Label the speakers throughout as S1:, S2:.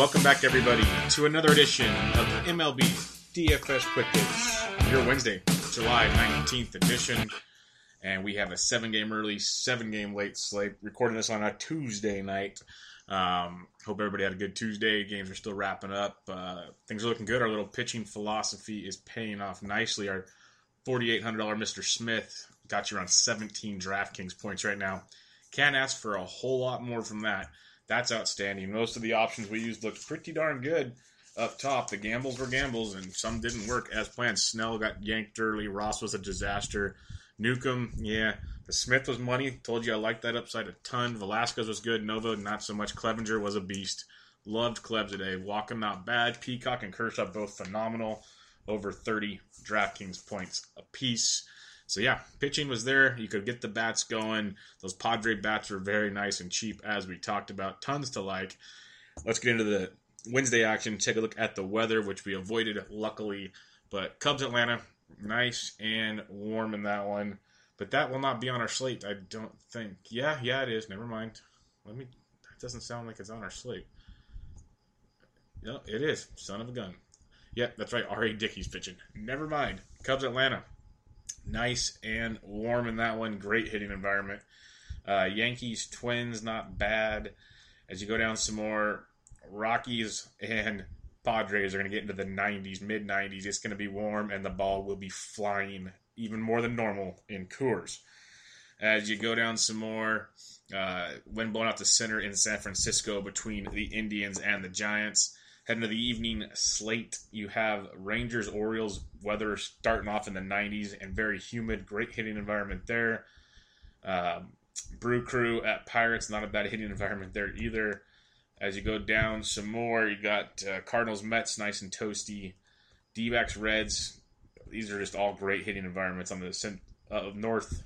S1: Welcome back, everybody, to another edition of the MLB DFS Quick Hits, your Wednesday, July 19th edition. And we have a seven game early, seven game late slate. Recording this on a Tuesday night. Um, hope everybody had a good Tuesday. Games are still wrapping up. Uh, things are looking good. Our little pitching philosophy is paying off nicely. Our $4,800 Mr. Smith got you around 17 DraftKings points right now. Can't ask for a whole lot more from that. That's outstanding. Most of the options we used looked pretty darn good up top. The gambles were gambles, and some didn't work as planned. Snell got yanked early. Ross was a disaster. Newcomb, yeah. The Smith was money. Told you I liked that upside a ton. Velasquez was good. Nova, not so much. Clevinger was a beast. Loved Cleb today. Walking not bad. Peacock and Kershaw both phenomenal. Over 30 DraftKings points apiece. So yeah, pitching was there. You could get the bats going. Those Padre bats were very nice and cheap, as we talked about. Tons to like. Let's get into the Wednesday action. Take a look at the weather, which we avoided, luckily. But Cubs Atlanta, nice and warm in that one. But that will not be on our slate, I don't think. Yeah, yeah, it is. Never mind. Let me. That doesn't sound like it's on our slate. No, it is. Son of a gun. Yep, that's right. R.A. Dickey's pitching. Never mind. Cubs Atlanta nice and warm in that one. Great hitting environment. Uh, Yankees, Twins, not bad. As you go down some more, Rockies and Padres are going to get into the 90s, mid 90s. It's going to be warm, and the ball will be flying even more than normal in Coors. As you go down some more, uh, wind blowing out the center in San Francisco between the Indians and the Giants. Heading to the evening slate, you have Rangers, Orioles, weather starting off in the 90s and very humid. Great hitting environment there. Um, Brew Crew at Pirates, not a bad hitting environment there either. As you go down some more, you got uh, Cardinals, Mets, nice and toasty. d Reds, these are just all great hitting environments on the cent- uh, north,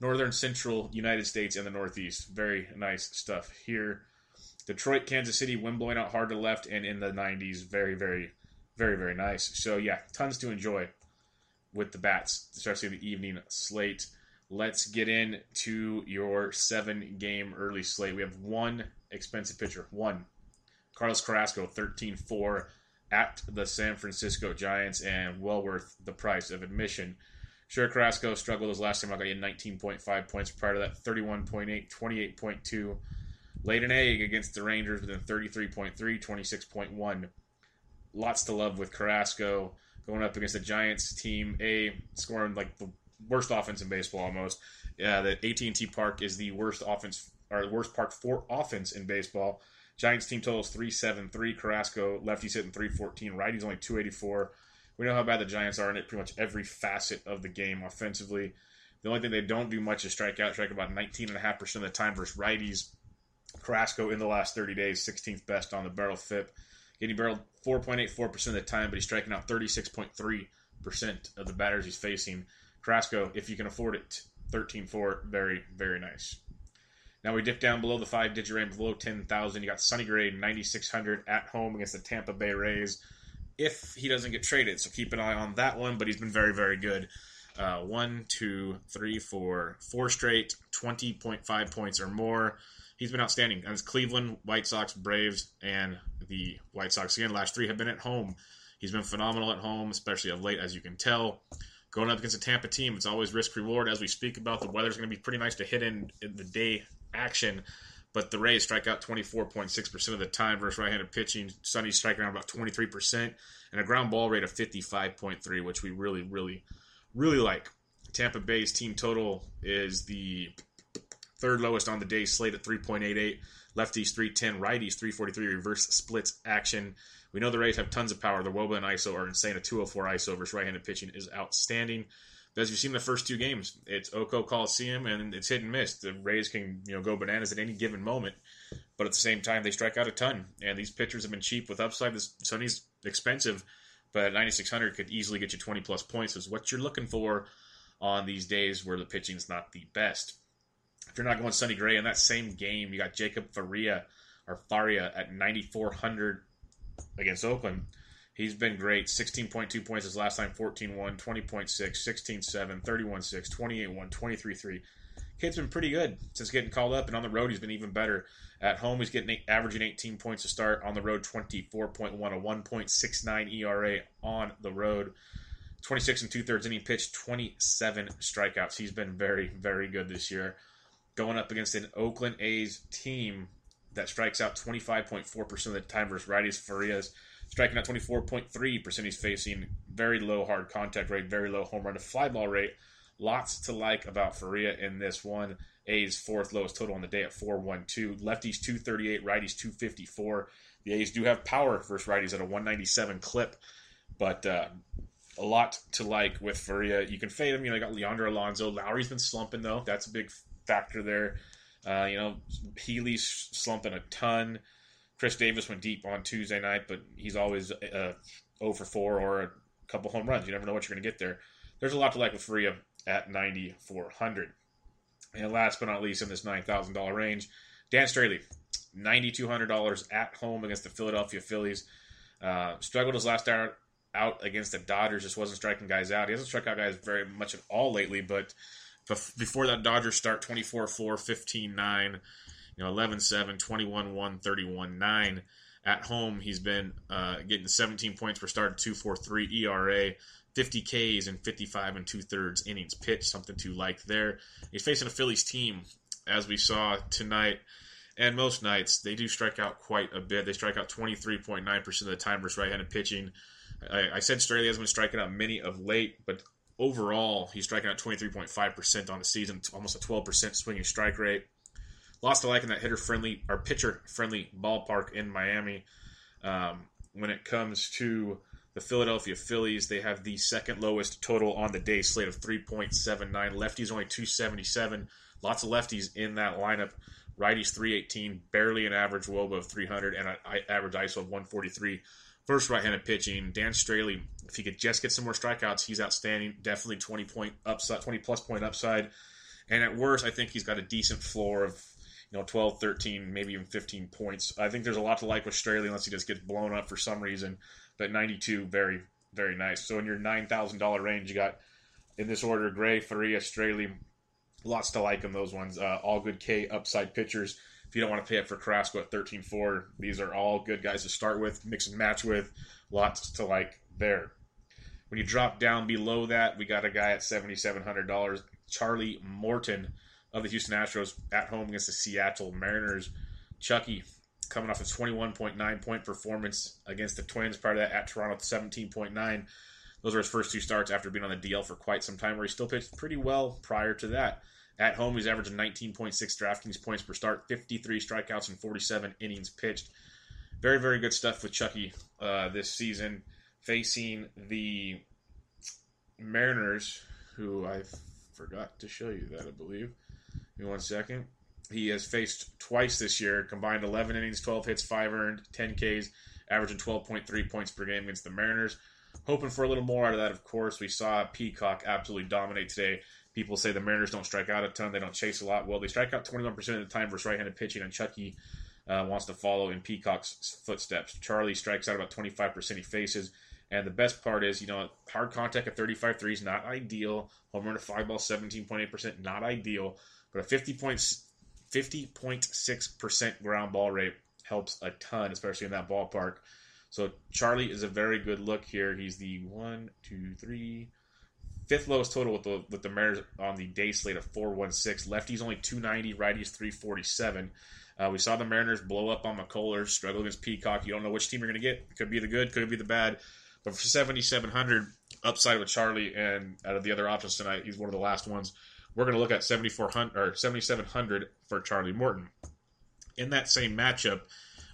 S1: northern central United States and the Northeast. Very nice stuff here. Detroit, Kansas City, wind blowing out hard to left and in the 90s. Very, very, very, very nice. So, yeah, tons to enjoy with the bats, especially the evening slate. Let's get into your seven game early slate. We have one expensive pitcher, one. Carlos Carrasco, 13 4 at the San Francisco Giants, and well worth the price of admission. Sure, Carrasco struggled his last time I got in 19.5 points. Prior to that, 31.8, 28.2. Laid an egg against the Rangers within 33.3, 26.1. Lots to love with Carrasco going up against the Giants team. A scoring like the worst offense in baseball almost. Yeah, the AT&T Park is the worst offense or the worst park for offense in baseball. Giants team totals 373. Carrasco, lefties hitting 314. Righties only 284. We know how bad the Giants are in it pretty much every facet of the game offensively. The only thing they don't do much is strike out, strike about 19.5% of the time versus righties. Carrasco in the last 30 days, 16th best on the barrel FIP. Getting barreled 4.84% of the time, but he's striking out 36.3% of the batters he's facing. Carrasco, if you can afford it, 13-4, very, very nice. Now we dip down below the five digit range, below 10,000. You got Sonny Gray, 9,600 at home against the Tampa Bay Rays. If he doesn't get traded, so keep an eye on that one, but he's been very, very good. uh, one, two, three, four, four straight, 20.5 points or more. He's been outstanding. And it's Cleveland, White Sox, Braves, and the White Sox again. Last three have been at home. He's been phenomenal at home, especially of late, as you can tell. Going up against a Tampa team, it's always risk reward. As we speak about, the weather's going to be pretty nice to hit in, in the day action. But the Rays strike out 24.6% of the time versus right handed pitching. Sonny's striking around about 23%, and a ground ball rate of 55.3, which we really, really, really like. Tampa Bay's team total is the third lowest on the day, slate at 3.88. Lefties 310, righties 343, reverse splits action. We know the Rays have tons of power. The Woba and ISO are insane. A 204 ISO versus right-handed pitching is outstanding. But as you've seen the first two games, it's Oko Coliseum and it's hit and miss. The Rays can you know go bananas at any given moment, but at the same time they strike out a ton. And these pitchers have been cheap with upside. This Sonny's expensive, but 9600 could easily get you 20 plus points. Is what you're looking for on these days where the pitching's not the best. If you're not going Sonny Gray in that same game, you got Jacob Faria or Faria at 9400 against Oakland. He's been great. 16.2 points his last time, 14 1, 20.6, 16 7, 31 6, 28 1, 23 3. Kid's been pretty good since getting called up, and on the road, he's been even better. At home, he's getting averaging 18 points to start. On the road, 24.1, a 1.69 ERA on the road. 26 and two thirds inning pitch, 27 strikeouts. He's been very, very good this year. Going up against an Oakland A's team that strikes out 25.4% of the time versus righties. Faria's striking out 24.3%. He's facing very low hard contact rate, very low home run to fly ball rate. Lots to like about Faria in this one. A's fourth lowest total on the day at 412. Lefties 238, righties 254. The A's do have power versus righties at a 197 clip, but uh, a lot to like with Faria. You can fade him. You know, I got Leandro Alonso. Lowrie's been slumping though. That's a big factor there. Uh, you know, Healy's slumping a ton. Khris Davis went deep on Tuesday night, but he's always uh, 0 for 4 or a couple home runs. You never know what you're going to get there. There's a lot to like with Faria at 9,400. And last but not least, in this $9,000 range, Dan Straily, $9,200 at home against the Philadelphia Phillies. Uh, struggled his last out, out against the Dodgers, just wasn't striking guys out. He hasn't struck out guys very much at all lately, but before that Dodgers start 24 4, 15 9, you know, 11 7, 21 1, 31 9. At home, he's been uh, getting 17 points per start, 2.43 ERA, 50 Ks, and 55 and two thirds innings pitched. Something to like there. He's facing a Phillies team, as we saw tonight, and most nights they do strike out quite a bit. They strike out 23.9% of the time versus right-handed pitching. I, I said Straily has been striking out many of late, but overall, he's striking out 23.5% on the season, almost a 12% swinging strike rate. Lost to like in that hitter friendly or pitcher friendly ballpark in Miami. Um, when it comes to the Philadelphia Phillies, they have the second lowest total on the day slate of 3.79. Lefties only 277. Lots of lefties in that lineup. Righties 318, barely an average WOBA of 300, and an average ISO of 143 first right-handed pitching. Dan Straily, if he could just get some more strikeouts, he's outstanding. Definitely 20 point upside, 20 plus point upside. And at worst, I think he's got a decent floor of you know 12, 13, maybe even 15 points. I think there's a lot to like with Straily unless he just gets blown up for some reason. But 92, very very nice. So in your nine thousand dollar range, you got in this order: Gray, Faria, Straily. Lots to like in those ones. Uh, all good K upside pitchers you don't want to pay up for Carrasco at 13-4, these are all good guys to start with, mix and match with. Lots to like there. When you drop down below that, we got a guy at $7,700, Charlie Morton of the Houston Astros at home against the Seattle Mariners. Chucky coming off a 21.9 point performance against the Twins. Prior to that, at Toronto, 17.9. Those were his first two starts after being on the DL for quite some time, where he still pitched pretty well prior to that. At home, he's averaging 19.6 DraftKings points per start, 53 strikeouts, and 47 innings pitched. Very, very good stuff with Chucky uh, this season, facing the Mariners, who I forgot to show you that, I believe. Give me one second. He has faced twice this year, combined 11 innings, 12 hits, 5 earned, 10 Ks, averaging 12.3 points per game against the Mariners. Hoping for a little more out of that, of course. We saw Peacock absolutely dominate today people say the Mariners don't strike out a ton, they don't chase a lot. Well, they strike out 21% of the time versus right-handed pitching, and Chucky uh, wants to follow in Peacock's footsteps. Charlie strikes out about 25% he faces, And the best part is, you know, hard contact at 35 threes, not ideal. Home run to five ball, 17.8%, not ideal. But a 50 points, 50.6% ground ball rate helps a ton, especially in that ballpark. So Charlie is a very good look here. He's the one, two, three, fifth lowest total with the with the Mariners on the day slate of 416. Lefties only 290, righties 347. Uh, we saw the Mariners blow up on McCullers, struggle against Peacock. You don't know which team you're going to get. Could be the good, could be the bad. But for 7,700 upside with Charlie, and out of the other options tonight, he's one of the last ones. We're going to look at 7,400 or 7,700 for Charlie Morton. In that same matchup,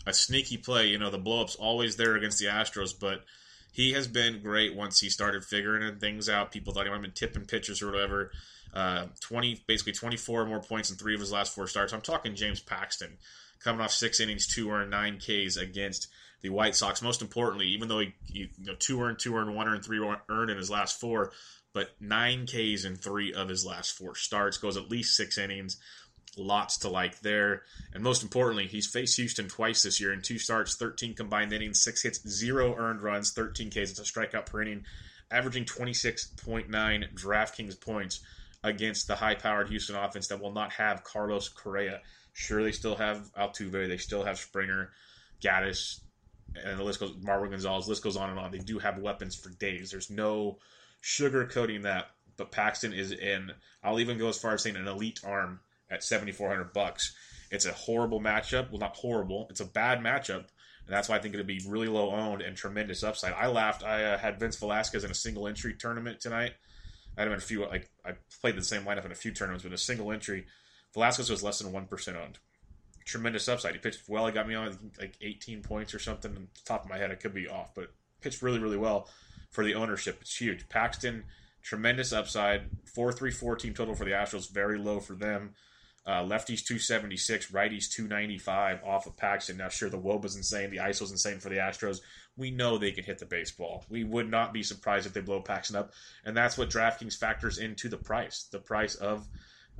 S1: a sneaky play. You know, the blowup's always there against the Astros, but he has been great once he started figuring things out. People thought he might have been tipping pitchers or whatever. Uh, 20, basically 24 more points in three of his last four starts. I'm talking James Paxton coming off six innings, two earned, nine Ks against the White Sox. Most importantly, even though he, he you know, two earned, two earned, one earned, three earned in his last four, but nine Ks in three of his last four starts, goes at least six innings. Lots to like there. And most importantly, he's faced Houston twice this year in two starts, 13 combined innings, six hits, zero earned runs, 13 Ks. It's a strikeout per inning, averaging 26.9 DraftKings points against the high powered Houston offense that will not have Carlos Correa. Sure, they still have Altuve, they still have Springer, Gattis, and the list goes Marwin Gonzalez, list goes on and on. They do have weapons for days. There's no sugarcoating that. But Paxton is in I'll even go as far as saying an elite arm at 7400 bucks. It's a horrible matchup. Well, not horrible. It's a bad matchup. And that's why I think it'll be really low owned and tremendous upside. I laughed. I uh, had Vince Velasquez in a single entry tournament tonight. I had him in a few. Like I played the same lineup in a few tournaments, but a single entry, Velasquez was less than one percent owned. Tremendous upside. He pitched well. He got me on like 18 points or something. On top of my head, I could be off, but pitched really, really well for the ownership. It's huge. Paxton, tremendous upside. Four three four team total for the Astros. Very low for them. Uh, lefties 276, righties 295 off of Paxton. Now, sure, the Woba's insane. The ISO's insane for the Astros. We know they can hit the baseball. We would not be surprised if they blow Paxton up. And that's what DraftKings factors into the price, the price of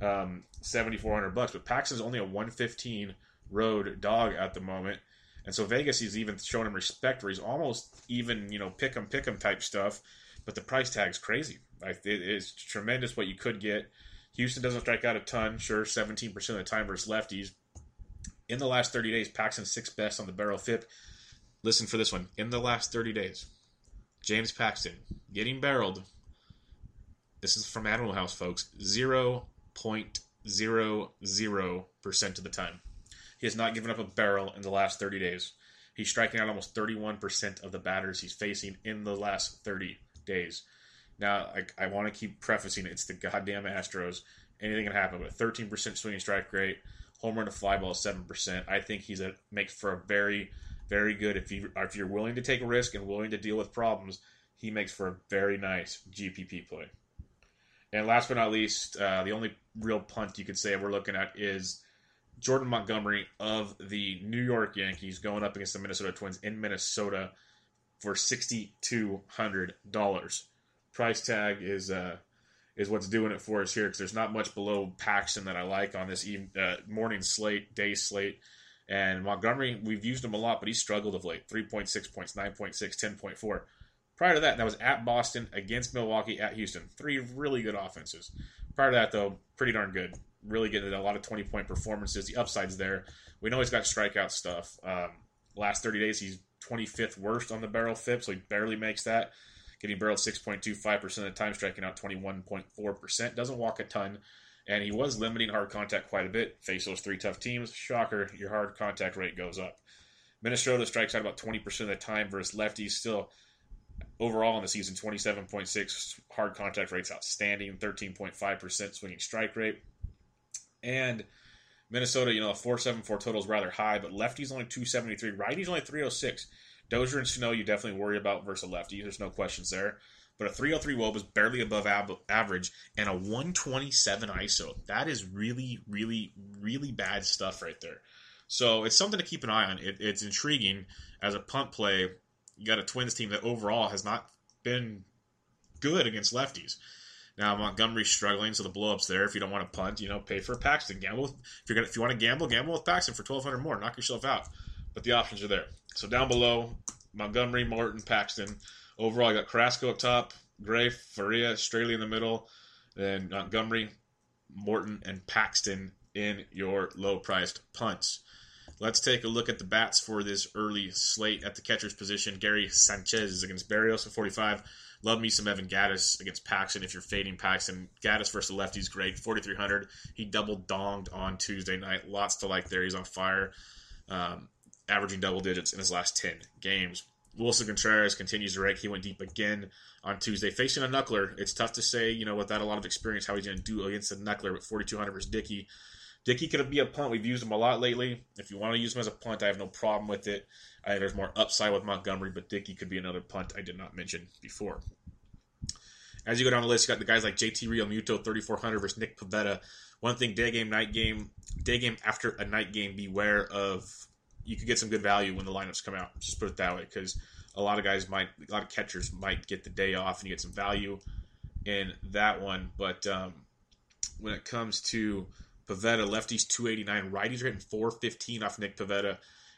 S1: um, 7400 bucks. But Paxton's only a 115 road dog at the moment. And so Vegas is even showing him respect where he's almost even, you know, pick 'em, pick 'em type stuff. But the price tag's crazy. Like, it is tremendous what you could get. Houston doesn't strike out a ton, sure, 17% of the time versus lefties. In the last 30 days, Paxton sixth best on the barrel FIP. Listen for this one. In the last 30 days, James Paxton getting barreled. This is from Animal House, folks. 0.00% of the time. He has not given up a barrel in the last 30 days. He's striking out almost 31% of the batters he's facing in the last 30 days. Now, I, I want to keep prefacing it's the goddamn Astros. Anything can happen, but 13% swinging strike rate, home run to fly ball 7%. I think he's a makes for a very, very good. If you if you're willing to take a risk and willing to deal with problems, he makes for a very nice GPP play. And last but not least, uh, the only real punt you could say we're looking at is Jordan Montgomery of the New York Yankees going up against the Minnesota Twins in Minnesota for sixty two hundred dollars price tag is uh, is what's doing it for us here because there's not much below Paxton that I like on this even, uh, morning slate, day slate. And Montgomery, we've used him a lot, but he's struggled of late 3.6 points, 9.6, 10.4. Prior to that, that was at Boston, against Milwaukee, at Houston. Three really good offenses. Prior to that, though, pretty darn good. Really getting a lot of 20 point performances. The upside's there. We know he's got strikeout stuff. Um, last 30 days, he's 25th worst on the barrel FIP, so he barely makes that getting barreled 6.25% of the time, striking out 21.4%. Doesn't walk a ton, and he was limiting hard contact quite a bit. Face those three tough teams. Shocker, your hard contact rate goes up. Minnesota strikes out about 20% of the time versus lefties. Still, overall in the season, 27.6 hard contact rates outstanding, 13.5% swinging strike rate. And Minnesota, you know, a 474 total is rather high, but lefties only 273, righties only 306. Dozier and Sano, you definitely worry about versus a lefty. There's no questions there. But a 303 wob is barely above ab- average, and a 127 ISO. That is really, really, really bad stuff right there. So it's something to keep an eye on. It, it's intriguing as a punt play. You got a Twins team that overall has not been good against lefties. Now Montgomery's struggling, so the blowups there. If you don't want to punt, you know, pay for Paxton. Gamble. With, if you're gonna, if you want to gamble, gamble with Paxton for 1,200 more. Knock yourself out. But the options are there. So down below, Montgomery, Morton, Paxton. Overall, I got Carrasco up top, Gray, Faria, Straily in the middle, then Montgomery, Morton, and Paxton in your low priced punts. Let's take a look at the bats for this early slate at the catcher's position. Gary Sanchez is against Berrios at 45. Love me some Evan Gattis against Paxton if you're fading Paxton. Gattis versus the lefties, great. 4,300. He double donged on Tuesday night. Lots to like there. He's on fire, um, averaging double digits in his last 10 games. Willson Contreras continues to rake. He went deep again on Tuesday, facing a knuckler. It's tough to say, you know, without a lot of experience, how he's going to do against a knuckler. But 4,200 versus Dickey. Dickey could be a punt. We've used him a lot lately. If you want to use him as a punt, I have no problem with it. I think there's more upside with Montgomery, but Dickey could be another punt I did not mention before. As you go down the list, you got the guys like JT Realmuto, 3,400 versus Nick Pivetta. One thing, day game, night game, day game after a night game, beware of. You could get some good value when the lineups come out. Just put it that way, because a lot of guys might, a lot of catchers might get the day off and you get some value in that one. But um, when it comes to Pivetta, lefties 289, righties are hitting 415 off Nick Pivetta,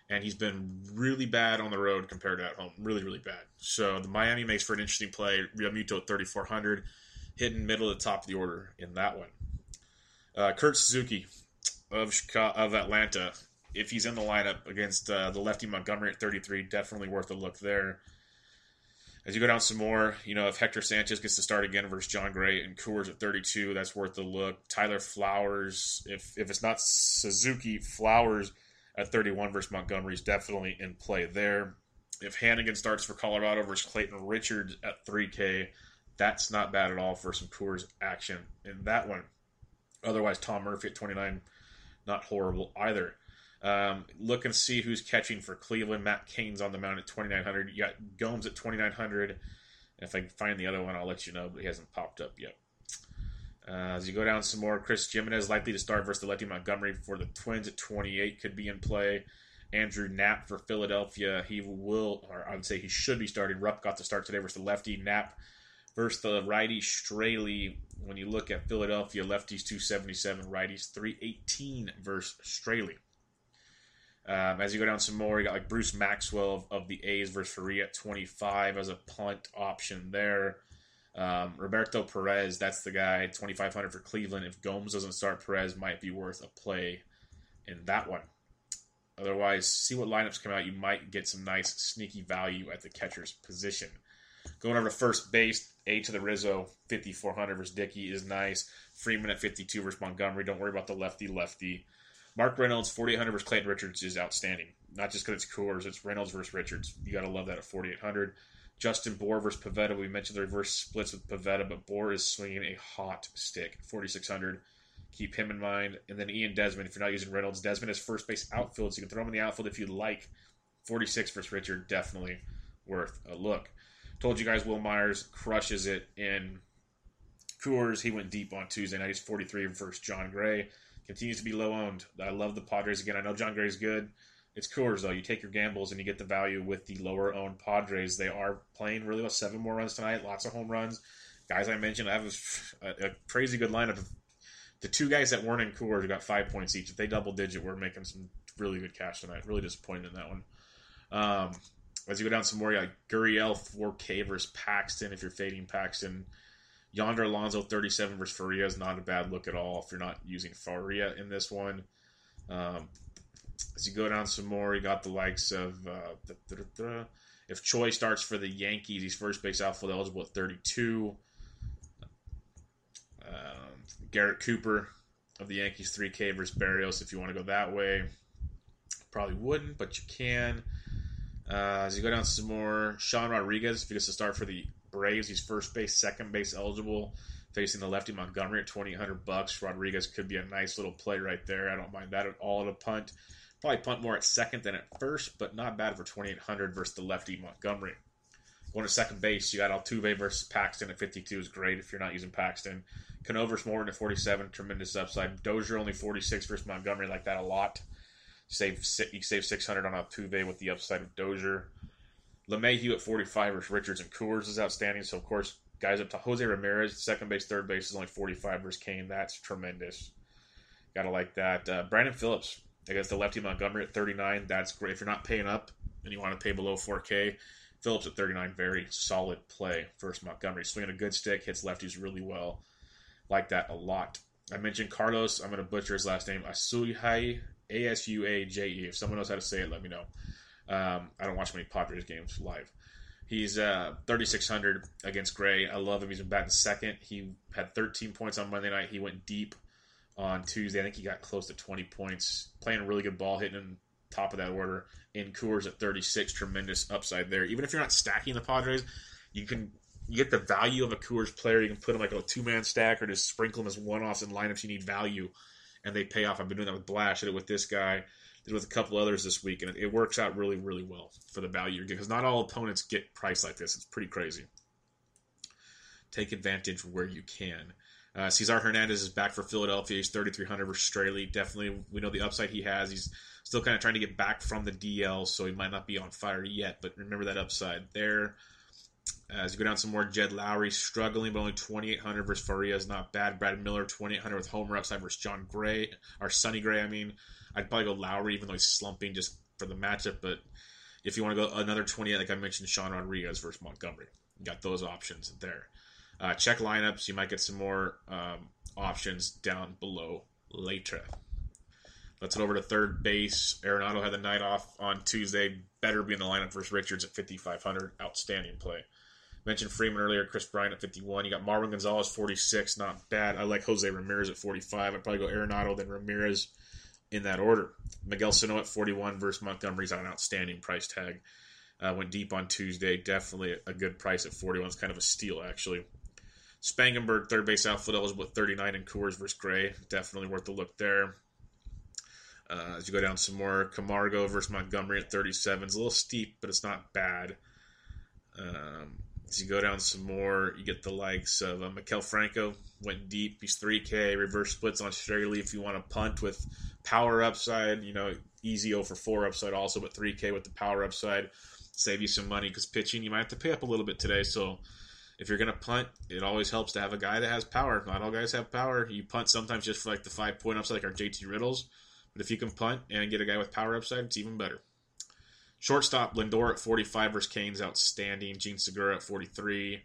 S1: and he's been really bad on the road compared to at home. Really, really bad. So the Miami makes for an interesting play. Realmuto 3400, hitting middle of the top of the order in that one. Uh, Kurt Suzuki of Chicago, of Atlanta, if he's in the lineup against uh, the lefty Montgomery at 33, definitely worth a look there. As you go down some more, you know, if Hector Sanchez gets to start again versus Jon Gray and Coors at 32, that's worth a look. Tyler Flowers, if if it's not Suzuki, Flowers at 31 versus Montgomery is definitely in play there. If Hanigan starts for Colorado versus Clayton Richards at 3K, that's not bad at all for some Coors action in that one. Otherwise, Tom Murphy at 29, not horrible either. Um, look and see who's catching for Cleveland. Matt Cain's on the mound at 2,900. You got Gomes at 2,900. If I can find the other one, I'll let you know, but he hasn't popped up yet. Uh, as you go down some more, Chris Gimenez likely to start versus the Letty Montgomery for the Twins at 28 could be in play. Andrew Knapp for Philadelphia, he will, or I would say he should be starting. Rupp got to start today versus the lefty. Knapp versus the righty Straily. When you look at Philadelphia, lefties 277, righties 318 versus Straily. Um, as you go down some more, you got like Bruce Maxwell of, of the A's versus Faria at 25 as a punt option there. Um, Roberto Perez, that's the guy, 2,500 for Cleveland. If Gomes doesn't start, Perez might be worth a play in that one. Otherwise, see what lineups come out. You might get some nice sneaky value at the catcher's position. Going over to first base, A to the Rizzo, 5,400 versus Dickey is nice. Freeman at 52 versus Montgomery. Don't worry about the lefty lefty. Mark Reynolds, 4,800 versus Clayton Richards is outstanding. Not just because it's Coors, it's Reynolds versus Richards. You got to love that at 4,800. Justin Bour versus Pivetta. We mentioned the reverse splits with Pivetta, but Bour is swinging a hot stick, 4,600. Keep him in mind. And then Ian Desmond, if you're not using Reynolds, Desmond is first base outfield, so you can throw him in the outfield if you like. 46 versus Richard, definitely worth a look. Told you guys Wil Myers crushes it in Coors. He went deep on Tuesday night. He's 43 versus Jon Gray continues to be low owned. I love the Padres again. I know Jon Gray's good. It's Coors though. You take your gambles and you get the value with the lower owned Padres. They are playing really well. Seven more runs tonight. Lots of home runs. Guys I mentioned, I have a, a crazy good lineup. The two guys that weren't in Coors got five points each. If they double digit, we're making some really good cash tonight. Really disappointed in that one. Um, as you go down some more, you got Gurriel 4K versus Paxton. If you're fading Paxton, Yonder Alonso 37 versus Faria is not a bad look at all if you're not using Faria in this one. Um, as you go down some more, you got the likes of uh, if Choi starts for the Yankees, he's first base outfield eligible at 32. Um, Garrett Cooper of the Yankees 3K versus Berrios if you want to go that way. Probably wouldn't, but you can. Uh, as you go down some more, Sean Rodriguez, if he gets to start for the Braves. He's first base, second base eligible, facing the lefty Montgomery at twenty eight hundred bucks. Rodriguez could be a nice little play right there. I don't mind that at all at a punt. Probably punt more at second than at first, but not bad for twenty eight hundred versus the lefty Montgomery. Going to second base, you got Altuve versus Paxton at 52 is great if you're not using Paxton. Cano versus Morton at 47, tremendous upside. Dozier only 46 versus Montgomery, like that a lot. Save you save 600 on Altuve with the upside of Dozier. LeMahieu at 45 versus Richards and Coors is outstanding. So, of course, guys up to Jose Ramirez, second base, third base is only 45 versus Cain. That's tremendous. Gotta like that. Uh, Brandon Phillips against the lefty Montgomery at 39. That's great. If you're not paying up and you want to pay below 4K, Phillips at 39, very solid play. First Montgomery swinging a good stick, hits lefties really well. Like that a lot. I mentioned Carlos. I'm going to butcher his last name. Asuhai, A S U A J E. If someone knows how to say it, let me know. Um, I don't watch many Padres games live. He's uh, 3,600 against Gray. I love him. He's been batting second. He had 13 points on Monday night. He went deep on Tuesday. I think he got close to 20 points. Playing a really good ball, hitting in top of that order. In Coors at 36, tremendous upside there. Even if you're not stacking the Padres, you can get the value of a Coors player. You can put him like a two man stack or just sprinkle him as one offs in lineups. You need value, and they pay off. I've been doing that with Blash. Did it with this guy. Did with a couple others this week, and it, it works out really, really well for the value you because not all opponents get price like this. It's pretty crazy. Take advantage where you can. Uh, Cesar Hernandez is back for Philadelphia. He's 3,300 versus Straily. Definitely, we know the upside he has. He's still kind of trying to get back from the DL, so he might not be on fire yet, but remember that upside there. As you go down some more, Jed Lowrie struggling, but only 2,800 versus Faria is not bad. Brad Miller, 2,800 with homer upside versus Jon Gray, or Sonny Gray, I mean. I'd probably go Lowrie, even though he's slumping just for the matchup, but if you want to go another 28, like I mentioned, Sean Rodriguez versus Montgomery. You got those options there. Uh, check lineups. You might get some more um, options down below later. Let's head over to third base. Arenado had the night off on Tuesday. Better be in the lineup versus Richards at 5,500. Outstanding play. Mentioned Freeman earlier, Kris Bryant at 51. You got Marwin Gonzalez 46, not bad. I like Jose Ramirez at 45. I'd probably go Arenado, then Ramirez in that order. Miguel Sano at 41 versus Montgomery's on an outstanding price tag. Uh, went deep on Tuesday. Definitely a good price at 41. It's kind of a steal, actually. Spangenberg, third base outfield, eligible at 39 in Coors versus Gray. Definitely worth a look there. Uh, as you go down some more, Camargo versus Montgomery at 37. It's a little steep, but it's not bad. Um, as you go down some more, you get the likes of uh, Maikel Franco, went deep. He's 3K, reverse splits on Straily if you want to punt with power upside. You know, easy 0 for 4 upside also, but 3K with the power upside. Save you some money because pitching, you might have to pay up a little bit today. So if you're going to punt, it always helps to have a guy that has power. Not all guys have power. You punt sometimes just for like the five point upside, like our JT Riddles. But if you can punt and get a guy with power upside, it's even better. Shortstop Lindor at 45 versus Cain's outstanding. Jean Segura at 43.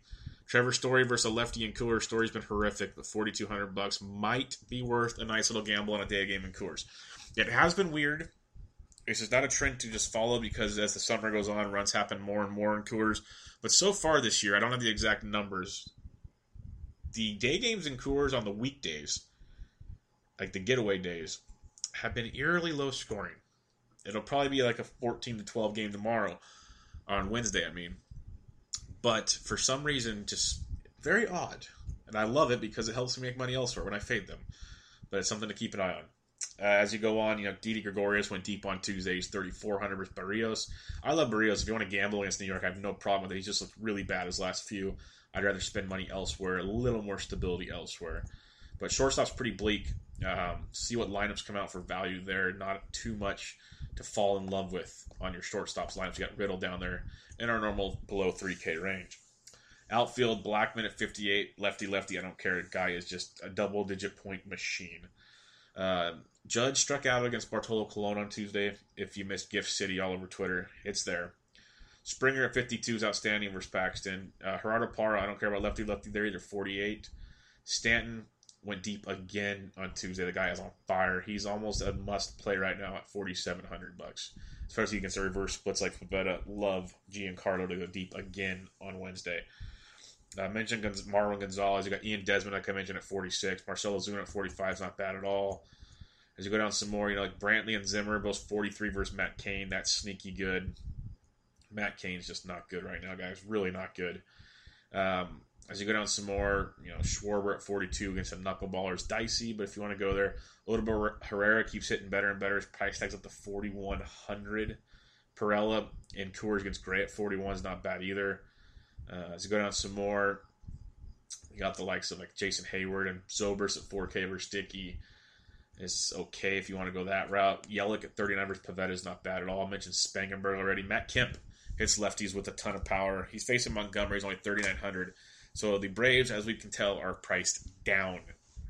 S1: Trevor Story versus a lefty in Coors. Story's been horrific, but 4,200 bucks might be worth a nice little gamble on a day game in Coors. It has been weird. This is not a trend to just follow because as the summer goes on, runs happen more and more in Coors. But so far this year, I don't have the exact numbers. The day games in Coors on the weekdays, like the getaway days, have been eerily low scoring. It'll probably be like a 14 to 12 game tomorrow on Wednesday, I mean. But for some reason, just very odd. And I love it because it helps me make money elsewhere when I fade them. But it's something to keep an eye on. Uh, as you go on, you know, Didi Gregorius went deep on Tuesday. He's 3,400 versus Berrios. I love Berrios. If you want to gamble against New York, I have no problem with it. He's just looked really bad his last few. I'd rather spend money elsewhere, a little more stability elsewhere. But shortstop's pretty bleak. Um, see what lineups come out for value there. Not too much to fall in love with on your shortstops lineups. You got Riddle down there in our normal below 3K range. Outfield, Blackmon at 58. Lefty, lefty, I don't care. Guy is just a double digit point machine. Uh, Judge struck out against Bartolo Colon on Tuesday. If you missed Gift City all over Twitter, it's there. Springer at 52 is outstanding versus Paxton. Uh, Gerardo Parra, I don't care about lefty, lefty there either, 48. Stanton went deep again on Tuesday. The guy is on fire. He's almost a must play right now at 4700 bucks. Especially against a reverse splits like Pivetta. Love Giancarlo to go deep again on Wednesday. I mentioned Marwin Gonzalez. You got Ian Desmond, like I mentioned, at 46. Marcell Ozuna at 45 is not bad at all. As you go down some more, you know, like Brantley and Zimmer, both 43 versus Matt Cain. That's sneaky good. Matt Cain's just not good right now, guys. Really not good. Um, as you go down some more, you know, Schwarber at 42 against a knuckleballer is dicey, but if you want to go there, Odubel Herrera keeps hitting better and better. His price tag's up to 4,100. Pirela and Coors against Gray at 41 is not bad either. Uh, as you go down some more, you got the likes of like Jason Heyward and Zobrist at 4K versus Sticky is okay if you want to go that route. Yelich at 39 versus Pivetta is not bad at all. I mentioned Spangenberg already. Matt Kemp hits lefties with a ton of power. He's facing Montgomery. He's only 3,900. So the Braves, as we can tell, are priced down.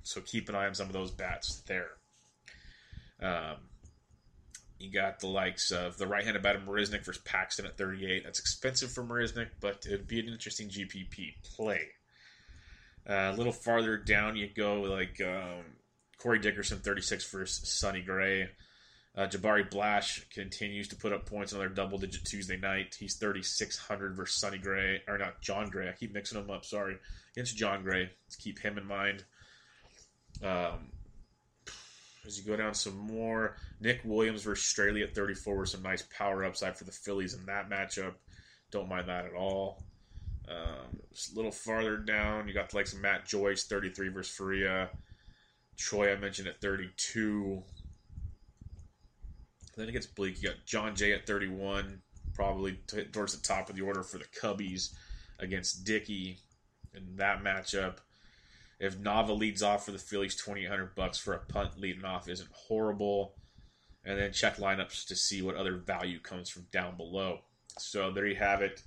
S1: So keep an eye on some of those bats there. Um, You got the likes of the right-handed batter Marisnick versus Paxton at 38. That's expensive for Marisnick, but it'd be an interesting GPP play. Uh, a little farther down, you go like um, Corey Dickerson, 36 versus Sonny Gray. Uh, Jabari Blash continues to put up points Another double-digit Tuesday night. He's 3,600 versus Sonny Gray, or not Jon Gray. I keep mixing them up. Sorry, against Jon Gray. Let's keep him in mind. Um, as you go down some more, Nick Williams versus Straily at 34 with some nice power upside for the Phillies in that matchup. Don't mind that at all. Um, a little farther down, you got the likes of Matt Joyce, 33 versus Faria. Choi, I mentioned at 32. Then it gets bleak. You got Jon Jay at 31, probably t- towards the top of the order for the Cubbies against Dickey in that matchup. If Nava leads off for the Phillies, 2800 bucks for a punt leading off isn't horrible. And then check lineups to see what other value comes from down below. So there you have it.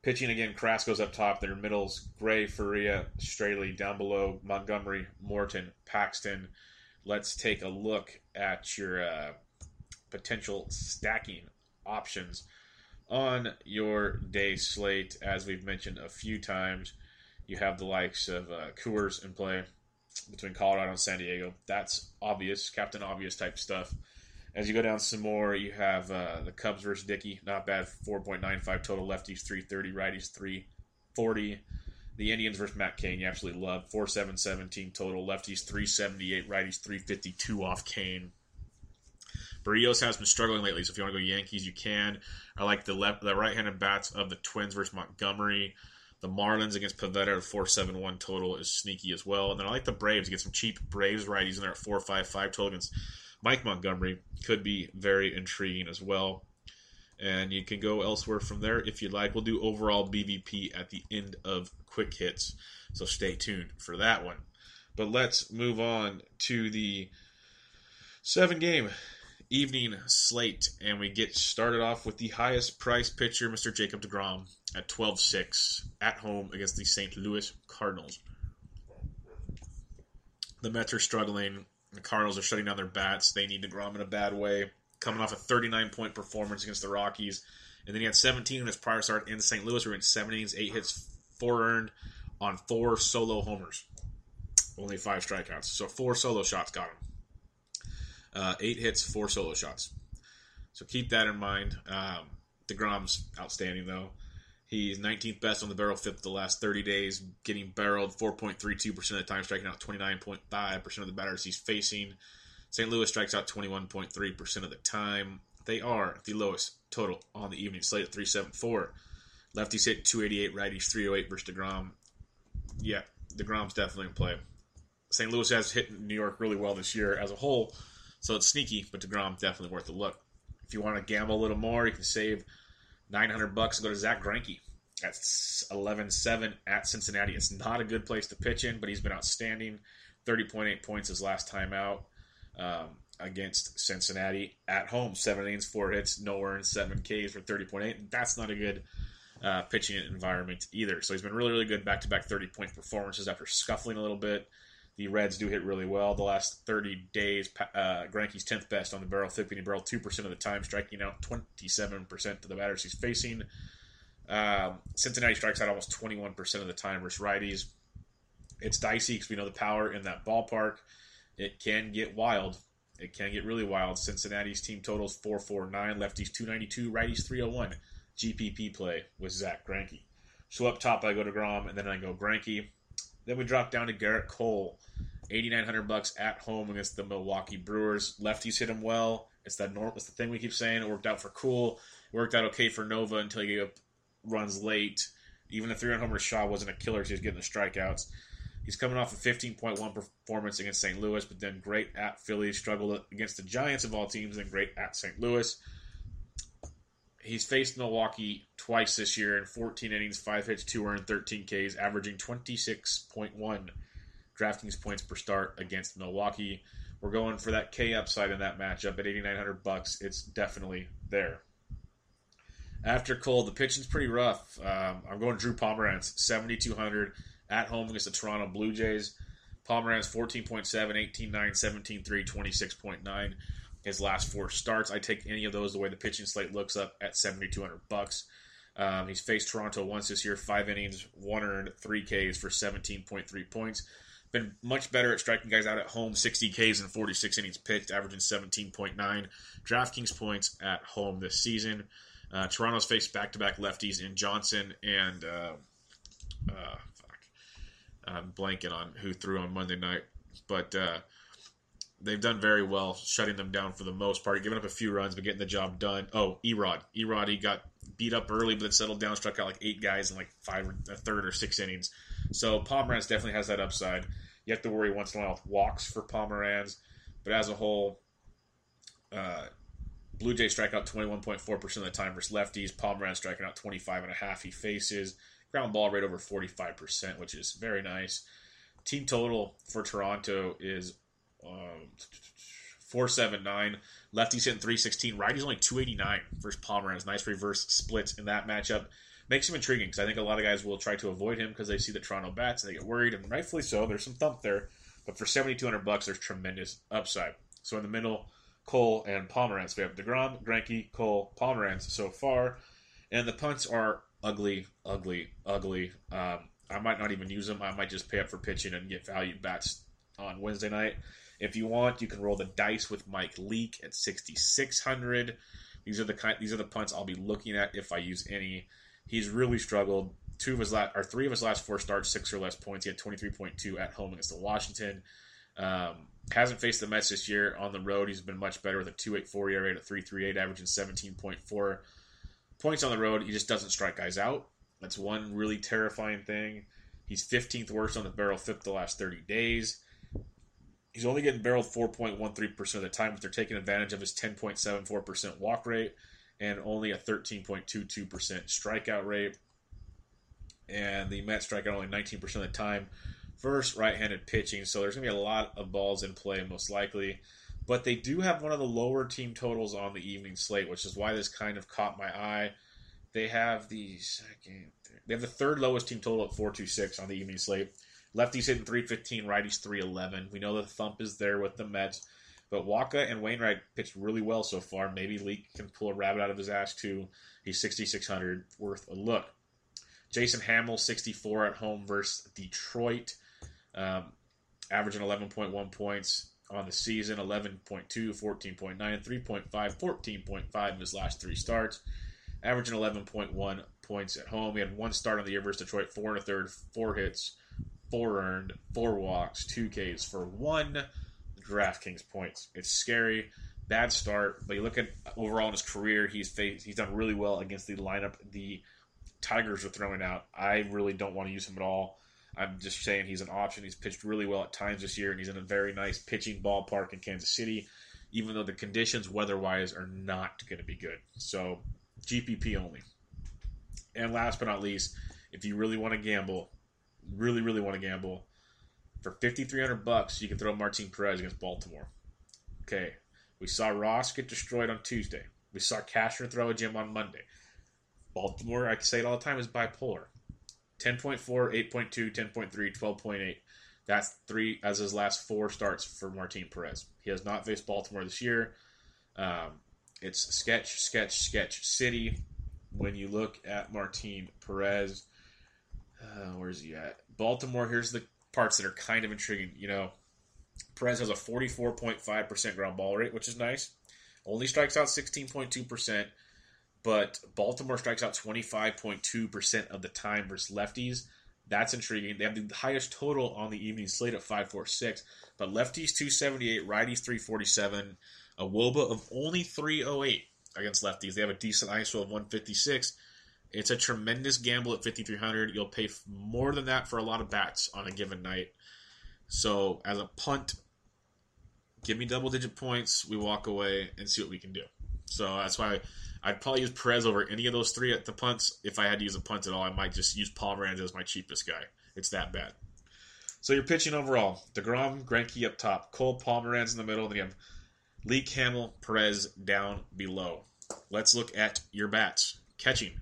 S1: Pitching again, Carrasco's up top. Their middles, Gray, Faria, Straily. Down below, Montgomery, Morton, Paxton. Let's take a look at your uh, potential stacking options on your day slate. As we've mentioned a few times, you have the likes of uh, Coors in play between Colorado and San Diego. That's obvious, Captain Obvious type stuff. As you go down some more, you have uh, the Cubs versus Dickey. Not bad. 4.95 total. Lefties 330. Righties 340. The Indians versus Matt Cain, You absolutely love. 4.717 total. Lefties 378. Righties 352 off Cain. Berrios has been struggling lately, so if you want to go Yankees, you can. I like the left, the right-handed bats of the Twins versus Montgomery. The Marlins against Pivetta at 4.71 total is sneaky as well. And then I like the Braves get some cheap Braves righties in there at 4.55 total against Mike Montgomery could be very intriguing as well. And you can go elsewhere from there if you'd like. We'll do overall BVP at the end of quick hits, so stay tuned for that one. But let's move on to the seven game evening slate, and we get started off with the highest price pitcher, Mr. Jacob DeGrom, at 12 6 at home against the St. Louis Cardinals. The Mets are struggling. The Cardinals are shutting down their bats. They need DeGrom in a bad way. Coming off a 39 point performance against the Rockies. And then he had 17 in his prior start in St. Louis, where he went seven innings, eight hits, four earned on four solo homers. Only five strikeouts. So four solo shots got him. Uh, eight hits, four solo shots. So keep that in mind. Um, DeGrom's outstanding, though. He's 19th best on the barrel FIP the last 30 days, getting barreled 4.32% of the time, striking out 29.5% of the batters he's facing. St. Louis strikes out 21.3% of the time. They are the lowest total on the evening slate at 374. Lefties hit 288, righties 308 versus DeGrom. Yeah, DeGrom's definitely in play. St. Louis has hit New York really well this year as a whole, so it's sneaky, but DeGrom definitely worth a look. If you want to gamble a little more, you can save 900 bucks and go to Zack Greinke at 11-7 at Cincinnati. It's not a good place to pitch in, but he's been outstanding. 30.8 points his last time out um, against Cincinnati at home. Seven innings, four hits, no earned, seven Ks for 30.8. That's not a good uh, pitching environment either. So he's been really, really good back-to-back 30-point performances after scuffling a little bit. The Reds do hit really well. The last 30 days, uh, Greinke's 10th best on the barrel, flipping barrel, 2% of the time, striking out 27% to the batters he's facing. Um, Cincinnati strikes out almost 21% of the time versus righties. It's dicey because we know the power in that ballpark. It can get wild. It can get really wild. Cincinnati's team totals 449, lefties 292, righties 301. GPP play with Zack Greinke. So up top, I go to Grom, and then I go Greinke. Then we drop down to Gerrit Cole, 8900 bucks at home against the Milwaukee Brewers. Lefties hit him well. It's that normal. It's the thing we keep saying. It worked out for Cool. It worked out okay for Nova until he gave up runs late. Even the three-run homer shot wasn't a killer. because He was getting the strikeouts. He's coming off a 15.1 performance against St. Louis, but then great at Philly. Struggled against the Giants of all teams, then great at St. Louis. He's faced Milwaukee twice this year in 14 innings, 5 hits, 2 earned, 13 Ks, averaging 26.1 DraftKings points per start against Milwaukee. We're going for that K upside in that matchup at 8900 bucks. It's definitely there. After Cole, the pitching's pretty rough. Um, I'm going Drew Pomeranz, 7200 at home against the Toronto Blue Jays. Pomeranz 14.7, 18.9, 17.3, 26.9. his last four starts. I take any of those the way the pitching slate looks up at 7200 bucks. Um, he's faced Toronto once this year, five innings, one earned, three Ks for 17.3 points. Been much better at striking guys out at home, 60 Ks and 46 innings pitched, averaging 17.9 DraftKings points at home this season. Uh, Toronto's faced back-to-back lefties in Johnson and uh, uh, fuck, I'm blanking on who threw on Monday night, but uh, they've done very well shutting them down for the most part, giving up a few runs but getting the job done. Oh, Erod, Erod, he got beat up early, but then settled down, struck out like eight guys in like five, a third or six innings. So Pomeranz definitely has that upside. You have to worry once in a while with walks for Pomeranz, but as a whole, uh, Blue Jays strike out 21.4% of the time versus lefties. Pomeranz striking out 25.5 he faces. Ground ball rate over 45%, which is very nice. Team total for Toronto is um, 479. Lefties hitting 316. Righties only 289 versus Pomeranz. Nice reverse split in that matchup. Makes him intriguing because I think a lot of guys will try to avoid him because they see the Toronto bats and they get worried, and rightfully so. There's some thump there, but for 7,200 bucks, there's tremendous upside. So in the middle, Cole and Pomeranz. We have Degrom, Greinke, Cole, Pomeranz so far, and the punts are ugly, ugly, ugly. Um, I might not even use them. I might just pay up for pitching and get value bats on Wednesday night. If you want, you can roll the dice with Mike Leake at 6600. These are the kind these are the punts I'll be looking at if I use any. He's really struggled. Two of his last or three of his last four starts, six or less points. He had 23.2 at home against the Washington. Um, hasn't faced the Mets this year on the road. He's been much better with a 2.84 ERA at 3.38, averaging 17.4 points on the road. He just doesn't strike guys out. That's one really terrifying thing. He's 15th worst on the barrel FIP the last 30 days. He's only getting barreled 4.13% of the time, but they're taking advantage of his 10.74% walk rate and only a 13.22% strikeout rate. And the Mets strike out only 19% of the time versus right-handed pitching. So there's going to be a lot of balls in play, most likely. But they do have one of the lower team totals on the evening slate, which is why this kind of caught my eye. They have the second, they have the third lowest team total at 426 on the evening slate. Lefties hitting 315, righties 311. We know the thump is there with the Mets, but Wacha and Wainwright pitched really well so far. Maybe Leake can pull a rabbit out of his ass too. He's 6,600, worth a look. Jason Hammel, 64 at home versus Detroit, um, averaging 11.1 points on the season 11.2, 14.9, 3.5, 14.5 in his last three starts, averaging 11.1 points at home. He had one start on the year versus Detroit, four and a third, four hits, four earned, four walks, two Ks for one DraftKings points. It's scary. Bad start, but you look at overall in his career, he's faced, he's done really well against the lineup the Tigers are throwing out. I really don't want to use him at all. I'm just saying he's an option. He's pitched really well at times this year, and he's in a very nice pitching ballpark in Kansas City, even though the conditions weather wise are not going to be good. So, GPP only. And last but not least, if you really want to gamble, really, really want to gamble, for 5300 bucks, you can throw Martin Perez against Baltimore. Okay. We saw Ross get destroyed on Tuesday. We saw Cashner throw a gem on Monday. Baltimore, I say it all the time, is bipolar. 10.4, 8.2, 10.3, 12.8. That's three as his last four starts for Martin Perez. He has not faced Baltimore this year. Um, it's sketch, sketch, sketch city. When you look at Martin Perez, uh, where's he at? Baltimore. Here's the parts that are kind of intriguing. You know, Perez has a 44.5% ground ball rate, which is nice. Only strikes out 16.2% but Baltimore strikes out 25.2% of the time versus lefties. That's intriguing. They have the highest total on the evening slate at 546, but lefties 278, righties 347, a WOBA of only 308 against lefties. They have a decent ISO of 156. It's a tremendous gamble at 5300. You'll pay more than that for a lot of bats on a given night. So, as a punt, give me double digit points. We walk away and see what we can do. So, that's why I'd probably use Perez over any of those three at the punts. If I had to use a punt at all, I might just use Pomeranz as my cheapest guy. It's that bad. So you're pitching overall. DeGrom, Greinke up top. Cole Pomeranz in the middle. Then you have Leake, Hammel, Perez down below. Let's look at your bats. Catching.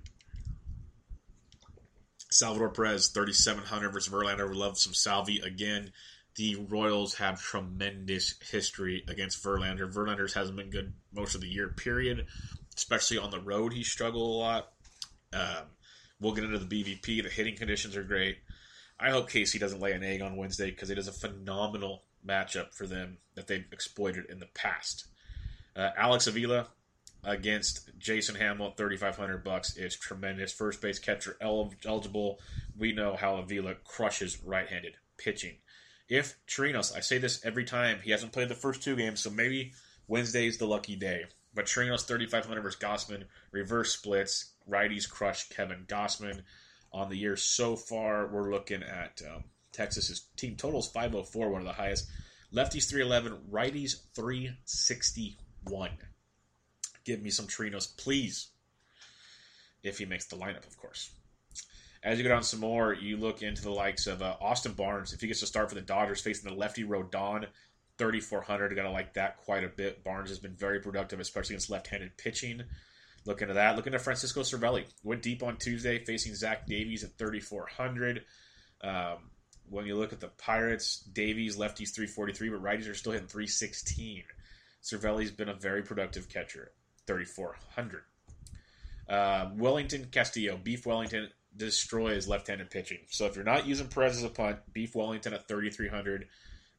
S1: Salvador Perez, 3,700 versus Verlander. We love some Salvi again. the Royals have tremendous history against Verlander. Verlander's hasn't been good most of the year, period. Especially on the road, he struggled a lot. Um, we'll get into the BVP. The hitting conditions are great. I hope Casey doesn't lay an egg on Wednesday because it is a phenomenal matchup for them that they've exploited in the past. Uh, Alex Avila against Jason thirty five hundred bucks is tremendous. First base catcher eligible. We know how Avila crushes right handed pitching. If Chirinos, I say this every time, he hasn't played the first two games, so maybe Wednesday's the lucky day. But Chirinos 3,500 versus Gausman, reverse splits, righties crush Kevin Gausman. On the year so far, we're looking at um, Texas's team totals 504, one of the highest. Lefties 311, righties 361. Give me some Chirinos, please. If he makes the lineup, of course. As you go down some more, you look into the likes of uh, Austin Barnes. If he gets to start for the Dodgers facing the lefty Rodon, 3,400. Got to like that quite a bit. Barnes has been very productive, especially against left handed pitching. Look into that. Look into Francisco Cervelli. Went deep on Tuesday facing Zach Davies at 3,400. Um, when you look at the Pirates, Davies, lefties 343, but righties are still hitting 316. Cervelli's been a very productive catcher, 3,400. Uh, Wellington Castillo, Beef Wellington destroys left-handed pitching. So if you're not using Perez as a punt, Beef Wellington at 3,300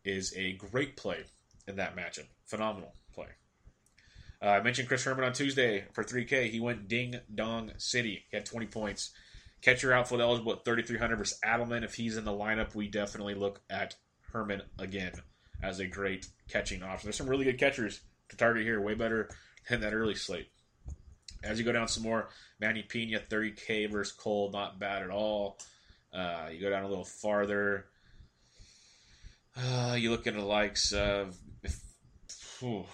S1: is a great play in that matchup. Phenomenal play. Uh, I mentioned Chris Herrmann on Tuesday for 3K. He went ding dong city. He had 20 points. Catcher outfield eligible at 3,300 versus Adleman. If he's in the lineup, we definitely look at Herrmann again as a great catching option. There's some really good catchers to target here, way better than that early slate. As you go down some more, Manny Piña, 30K versus Cole, not bad at all. Uh, you go down a little farther. Uh, you look at the likes of, if, whew,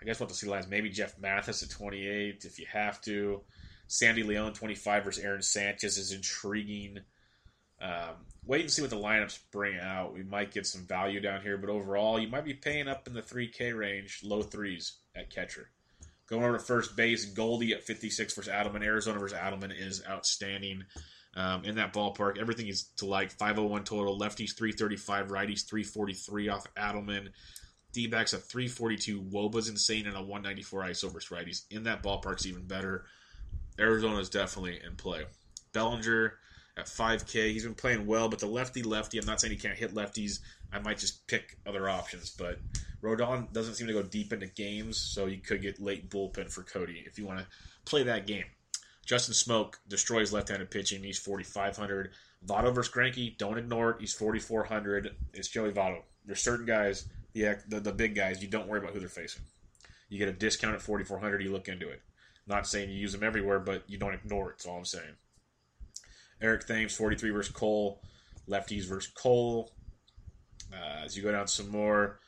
S1: I guess what to see lines. Maybe Jeff Mathis at 28 if you have to. Sandy Leon 25 versus Aaron Sanchez is intriguing. Um, wait and see what the lineups bring out. We might get some value down here, but overall, you might be paying up in the 3K range, low threes at catcher. Going over to first base, Goldie at 56 versus Adleman. Arizona versus Adleman is outstanding um, in that ballpark. Everything is to like 501 total. Lefties 335, righties 343 off Adleman. D backs at 342. Woba's insane and a 194 ISO versus righties. In that ballpark's even better. Arizona is definitely in play. Bellinger at 5K. He's been playing well, but the lefty lefty, I'm not saying he can't hit lefties. I might just pick other options, but Rodon doesn't seem to go deep into games, so you could get late bullpen for Cody if you want to play that game. Justin Smoak destroys left-handed pitching. He's 4,500. Votto versus Greinke, don't ignore it. He's 4,400. It's Joey Votto. There's certain guys, the, the the big guys, you don't worry about who they're facing. You get a discount at 4,400. You look into it. Not saying you use them everywhere, but you don't ignore it. That's all I'm saying. Eric Thames, 43 versus Cole. Lefties versus Cole. Uh, as you go down some more,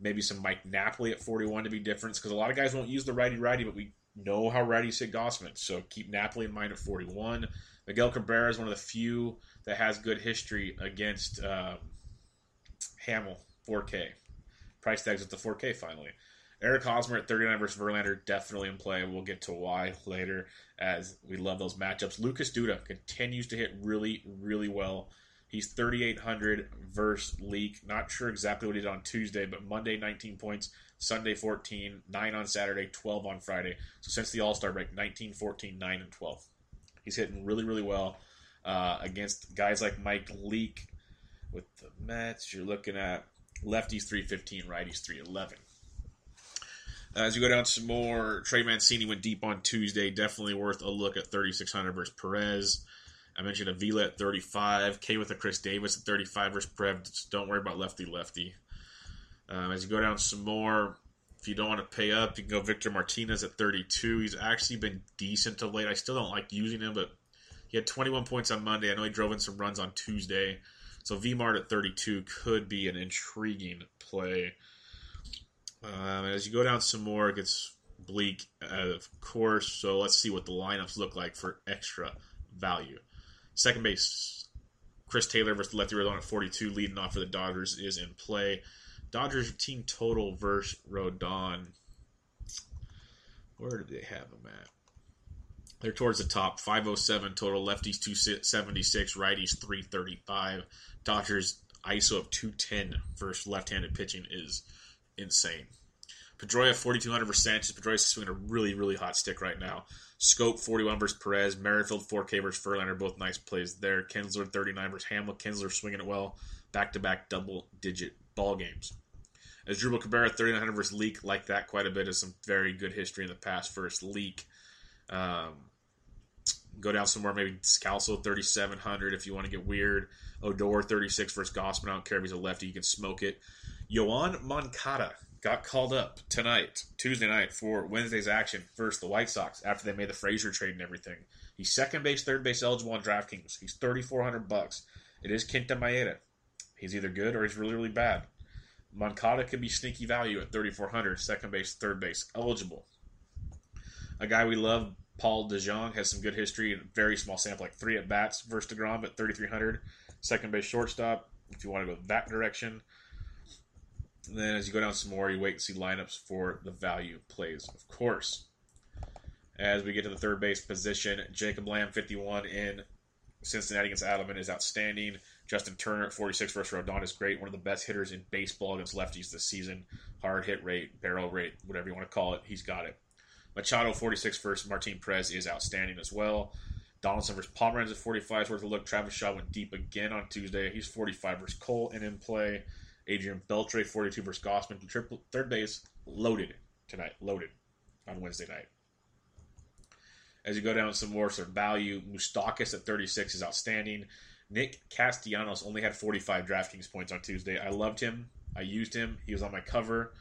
S1: maybe some Mike Napoli at 41 to be different because a lot of guys won't use the righty righty, but we know how righties hit Gausman. So keep Napoli in mind at 41. Miguel Cabrera is one of the few that has good history against um, Hammel, 4K. Price tags at the 4K finally. Eric Hosmer at 39 versus Verlander, definitely in play. We'll get to why later, as we love those matchups. Lucas Duda continues to hit really, really well. He's 3,800 versus Leake. Not sure exactly what he did on Tuesday, but Monday 19 points, Sunday 14, 9 on Saturday, 12 on Friday. So since the All Star break, 19, 14, 9, and 12. He's hitting really, really well uh, against guys like Mike Leake with the Mets. You're looking at lefties 315, righties 311. As you go down some more, Trey Mancini went deep on Tuesday. Definitely worth a look at 3,600 versus Perez. I mentioned Avila at 35. K with a Chris Davis at 35 versus Prev. Don't worry about lefty lefty. Um, as you go down some more, if you don't want to pay up, you can go Victor Martinez at 32. He's actually been decent of late. I still don't like using him, but he had 21 points on Monday. I know he drove in some runs on Tuesday. So VMart at 32 could be an intriguing play. Um, as you go down some more, it gets bleak, of course. So let's see what the lineups look like for extra value. Second base, Chris Taylor versus lefty Rodon at 42, leading off for the Dodgers is in play. Dodgers team total versus Rodon. Where do they have them at? They're towards the top. 507 total. Lefties 276. Righties 335. Dodgers ISO of 210 versus left-handed pitching is insane. Pedroia 4200 versus Sanchez. Pedroia's swinging a really, really hot stick right now. Schoop 41 versus Perez. Merrifield 4K versus Verlander. Both nice plays there. Kinsler 39 versus Hammel. Kinsler swinging it well. Back to back double digit ball games. As Asdrubal Cabrera 3900 versus Leake. Like that quite a bit. Of some very good history in the past versus Leake. Um, go down somewhere, maybe Scalzo 3700 if you want to get weird. Odor 36 versus Gausman. I don't care if he's a lefty. You can smoke it. Yoan Moncada got called up tonight, Tuesday night, for Wednesday's action versus the White Sox after they made the Frazier trade and everything. He's second base, third base eligible on DraftKings. He's thirty four hundred bucks. It is Kenta Maeda. He's either good or he's really really bad. Moncada could be sneaky value at thirty four hundred, second base, third base eligible. A guy we love, Paul DeJong, has some good history and very small sample, like three at bats versus Degrom at thirty three hundred, second base, shortstop. If you want to go that direction. And then as you go down some more, you wait and see lineups for the value plays, of course. As we get to the third base position, Jacob Lamb, 51 in Cincinnati against Adleman, is outstanding. Justin Turner at 46 versus Rodon is great. One of the best hitters in baseball against lefties this season. Hard hit rate, barrel rate, whatever you want to call it, he's got it. Machado, 46 versus Martin Perez, is outstanding as well. Donaldson versus Pomeranz at 45 is worth a look. Travis Shaw went deep again on Tuesday. He's 45 versus Cole and in play. Adrian Beltre, 42 versus Gausman. Triple, third base, loaded tonight. Loaded on Wednesday night. As you go down some more sort of value, Moustakas at 36 is outstanding. Nick Castellanos only had 45 DraftKings points on Tuesday. I loved him. I used him. He was on my cover.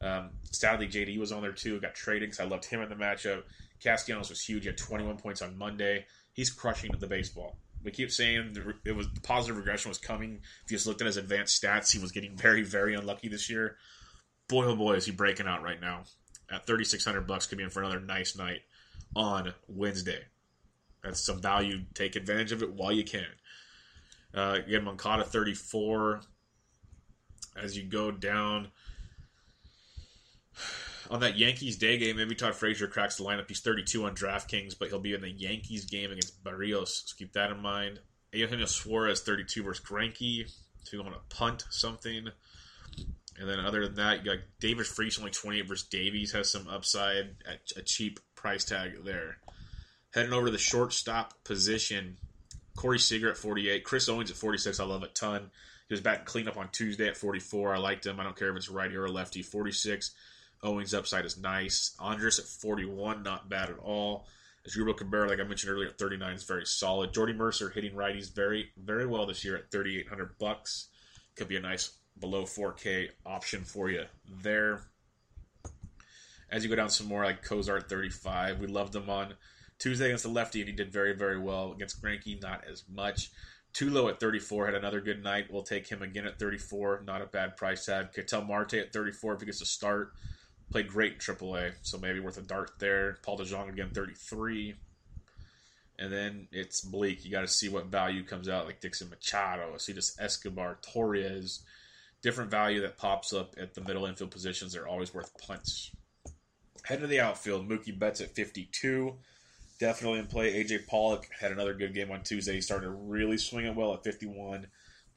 S1: Um, sadly, JD was on there too. Got traded because I loved him in the matchup. Castellanos was huge. He had 21 points on Monday. He's crushing the baseball. We keep saying it was the positive regression was coming. If you just looked at his advanced stats, he was getting very, very unlucky this year. Boy, oh boy, is he breaking out right now. At 3600 bucks, could be in for another nice night on Wednesday. That's some value. Take advantage of it while you can. Uh, again, Moncada 34. As you go down on that Yankees day game, maybe Todd Frazier cracks the lineup. He's 32 on DraftKings, but he'll be in the Yankees game against Berrios. So keep that in mind. Eugenio Suarez 32 versus Greinke. So you want to punt something. And then other than that, you got David Freese only 28 versus Davies has some upside at a cheap price tag there. Heading over to the shortstop position, Corey Seager at 48, Chris Owings at 46. I love a ton. He was back clean up on Tuesday at 44. I liked him. I don't care if it's righty or lefty. 46. Owings upside is nice. Andrus at 41, not bad at all. Asdrubal Cabrera, like I mentioned earlier, at 39 is very solid. Jordy Mercer hitting righties very, very well this year at 3,800 bucks. Could be a nice below 4K option for you there. As you go down some more, like Cozart 35, we loved him on Tuesday against the lefty, and he did very, very well against Greinke. Not as much. Tulo at 34 had another good night. We'll take him again at 34. Not a bad price tag. Ketel Marte at 34 if he gets a start. Played great in AAA, so maybe worth a dart there. Paul DeJong again, 33. And then it's bleak. You got to see what value comes out, like Dixon Machado, Alcides Escobar, Torres. Different value that pops up at the middle infield positions. They're always worth punts. Head to the outfield. Mookie Betts at 52. Definitely in play. AJ Pollock had another good game on Tuesday. He started to really swing it well at 51.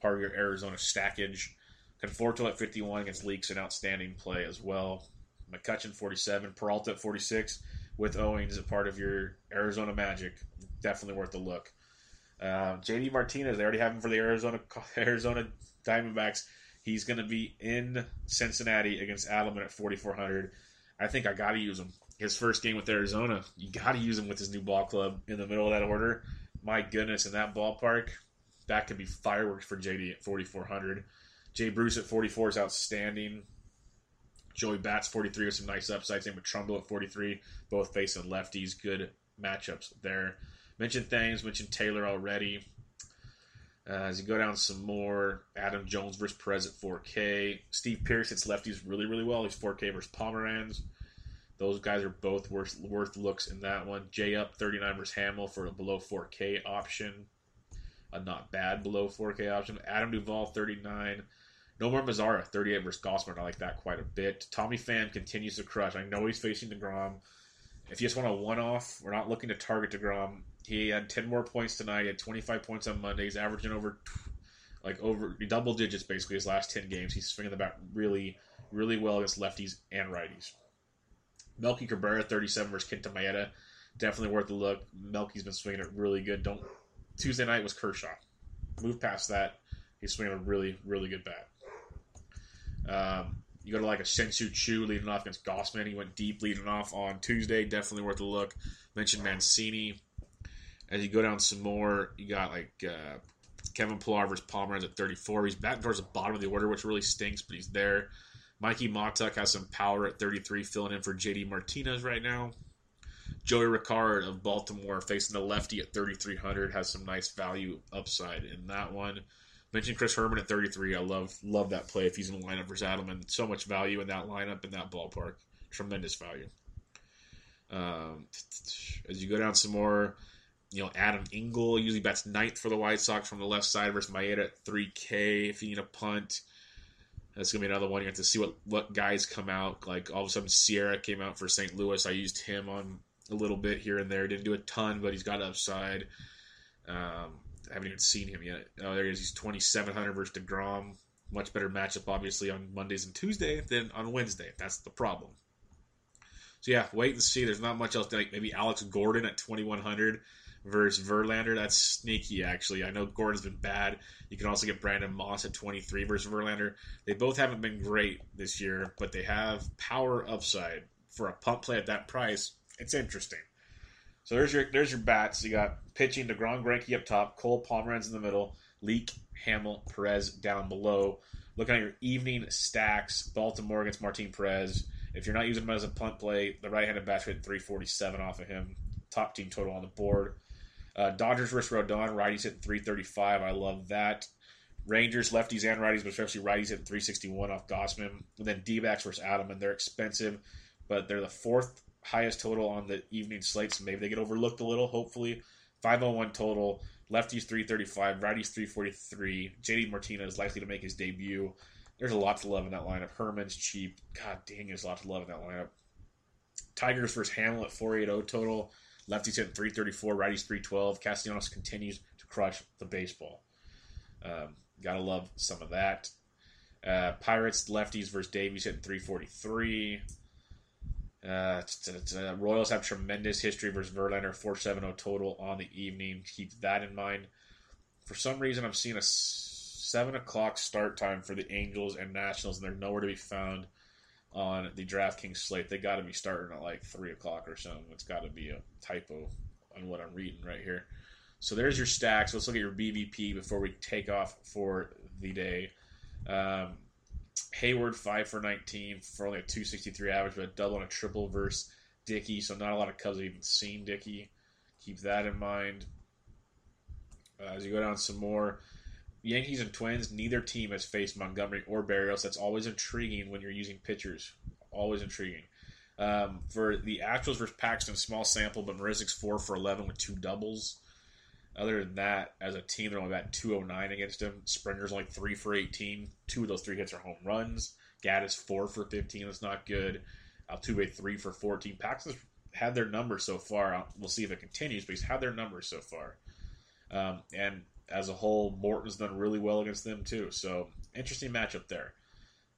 S1: Part of your Arizona stackage. Conforto at 51 against Leaks, an outstanding play as well. McCutchen 47, Peralta at 46 with Owings a part of your Arizona Magic. Definitely worth a look. Uh, JD Martinez, they already have him for the Arizona Arizona Diamondbacks. He's going to be in Cincinnati against Adleman at 4,400. I think I got to use him. His first game with Arizona, you got to use him with his new ball club in the middle of that order. My goodness, in that ballpark, that could be fireworks for JD at 4,400. Jay Bruce at 44 is outstanding. Joey Bats 43 with some nice upsides. Same with Trumbo at 43, both facing lefties. Good matchups there. Mentioned things. Mentioned Taylor already. Uh, as you go down some more, Adam Jones versus Perez at 4K. Steve Pearce hits lefties really, really well. He's 4K versus Pomeranz. Those guys are both worth, worth looks in that one. J up 39 versus Hammel for a below 4K option. A not bad below 4K option. Adam Duvall 39 Nomar Mazara, 38 versus Gausman. I like that quite a bit. Tommy Pham continues to crush. I know he's facing DeGrom. If you just want a one off, we're not looking to target DeGrom. He had 10 more points tonight. He had 25 points on Monday. He's averaging over like over double digits basically his last 10 games. He's swinging the bat really, really well against lefties and righties. Melky Cabrera, 37 versus Kenta Maeda. Definitely worth a look. Melky's been swinging it really good. Don't Tuesday night was Kershaw. Move past that. He's swinging a really, really good bat. Um, you go to like a Shin-Soo Choo leading off against Gausman. He went deep leading off on Tuesday. Definitely worth a look. Mentioned Mancini. As you go down some more, you got like uh, Kevin Pillar versus Palmer at 34. He's batting towards the bottom of the order, which really stinks, but he's there. Mikey Mahtook has some power at 33, filling in for JD Martinez right now. Joey Rickard of Baltimore facing the lefty at 3,300 has some nice value upside in that one. Mentioned Chris Herrmann at 33. I love love that play if he's in the lineup versus Adleman. So much value in that lineup in that ballpark. Tremendous value. Um, as you go down some more, you know, Adam Engel usually bats ninth for the White Sox from the left side versus Maeda at 3K if you need a punt. That's gonna be another one. You have to see what what guys come out. Like all of a sudden, Sierra came out for St. Louis. I used him on a little bit here and there. Didn't do a ton, but he's got upside. Um, I haven't even seen him yet. Oh, there he is. He's 2,700 versus DeGrom. Much better matchup, obviously, on Mondays and Tuesday than on Wednesday. That's the problem. So, yeah, wait and see. There's not much else. Like maybe Alex Gordon at 2,100 versus Verlander. That's sneaky, actually. I know Gordon's been bad. You can also get Brandon Moss at 23 versus Verlander. They both haven't been great this year, but they have power upside. For a punt play at that price, it's interesting. So there's your there's your bats. You got pitching DeGrom Greinke up top, Cole Pomeranz in the middle, Leake, Hammel, Perez down below. Looking at your evening stacks, Baltimore against Martin Perez. If you're not using him as a punt play, the right-handed bat hit 347 off of him. Top team total on the board. Uh, Dodgers versus Rodon, righties hitting 335. I love that. Rangers, lefties and righties, but especially righties hitting 361 off Gausman. And then D-backs versus and They're expensive, but they're the fourth highest total on the evening slate, so maybe they get overlooked a little, hopefully. 501 total. Lefties 335, righties 343. JD Martinez likely to make his debut. There's a lot to love in that lineup. Herrmann's cheap. God dang, there's a lot to love in that lineup. Tigers versus Hammel 480 total. Lefties hitting 334, righties 312. Castellanos continues to crush the baseball. Um, gotta love some of that. Uh, Pirates lefties versus Davies hitting 343. Uh, Royals have tremendous history versus Verlander, 470 total on the evening. Keep that in mind. For some reason, I'm seeing a 7 o'clock start time for the Angels and Nationals, and they're nowhere to be found on the DraftKings slate. They got to be starting at like 3 o'clock or something. It's got to be a typo on what I'm reading right here. So there's your stacks. Let's look at your BVP before we take off for the day. Um, Heyward five for nineteen for only a two sixty three average, but a double and a triple versus Dickey. So not a lot of Cubs have even seen Dickey. Keep that in mind. Uh, as you go down some more, Yankees and Twins. Neither team has faced Montgomery or Berrios. That's always intriguing when you're using pitchers. Always intriguing. Um, for the Astros versus Paxton, small sample, but Marisnick's four for eleven with two doubles. Other than that, as a team, they're only at 209 against him. Springer's only 3 for 18. Two of those three hits are home runs. Gattis 4 for 15. That's not good. Altuve 3 for 14. Paxton's had their numbers so far. We'll see if it continues, but he's had their numbers so far. Um, and as a whole, Morton's done really well against them, too. So, interesting matchup there.